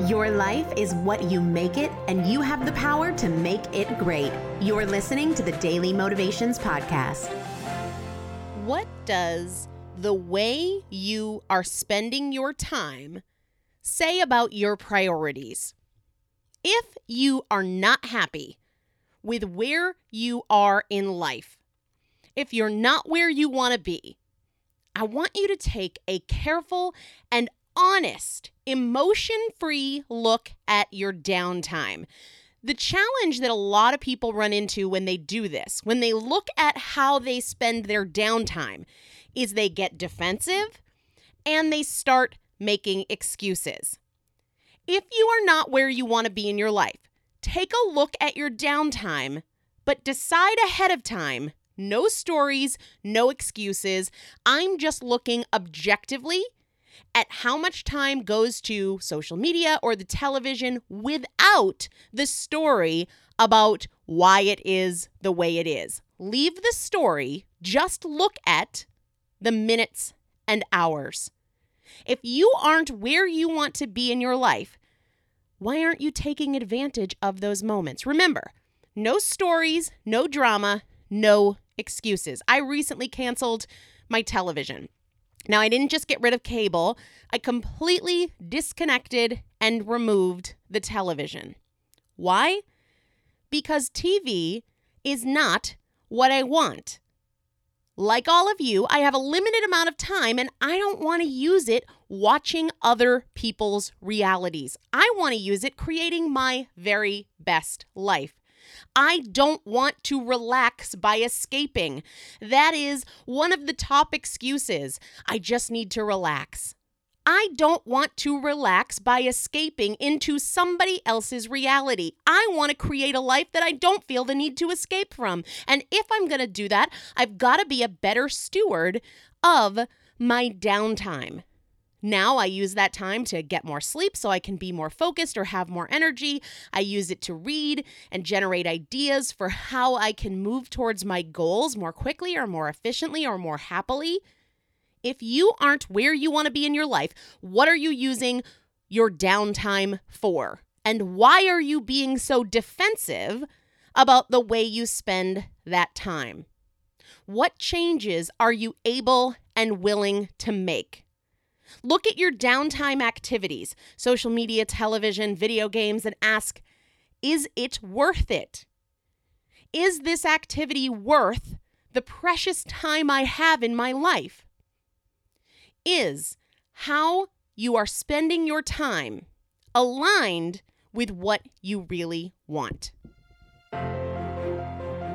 Your life is what you make it, and you have the power to make it great. You're listening to the Daily Motivations Podcast. What does the way you are spending your time say about your priorities? If you are not happy with where you are in life, if you're not where you want to be, I want you to take a careful and honest, emotion free look at your downtime. The challenge that a lot of people run into when they do this, when they look at how they spend their downtime, is they get defensive and they start making excuses. If you are not where you want to be in your life, take a look at your downtime, but decide ahead of time no stories, no excuses. I'm just looking objectively at how much time goes to social media or the television without the story about why it is the way it is. Leave the story, just look at the minutes and hours. If you aren't where you want to be in your life, why aren't you taking advantage of those moments? Remember, no stories, no drama, no excuses. I recently canceled my television. Now, I didn't just get rid of cable, I completely disconnected and removed the television. Why? Because TV is not what I want. Like all of you, I have a limited amount of time and I don't want to use it watching other people's realities. I want to use it creating my very best life. I don't want to relax by escaping. That is one of the top excuses. I just need to relax. I don't want to relax by escaping into somebody else's reality. I want to create a life that I don't feel the need to escape from. And if I'm going to do that, I've got to be a better steward of my downtime. Now I use that time to get more sleep so I can be more focused or have more energy. I use it to read and generate ideas for how I can move towards my goals more quickly or more efficiently or more happily. If you aren't where you want to be in your life, what are you using your downtime for? And why are you being so defensive about the way you spend that time? What changes are you able and willing to make? Look at your downtime activities, social media, television, video games, and ask is it worth it? Is this activity worth the precious time I have in my life? Is how you are spending your time aligned with what you really want?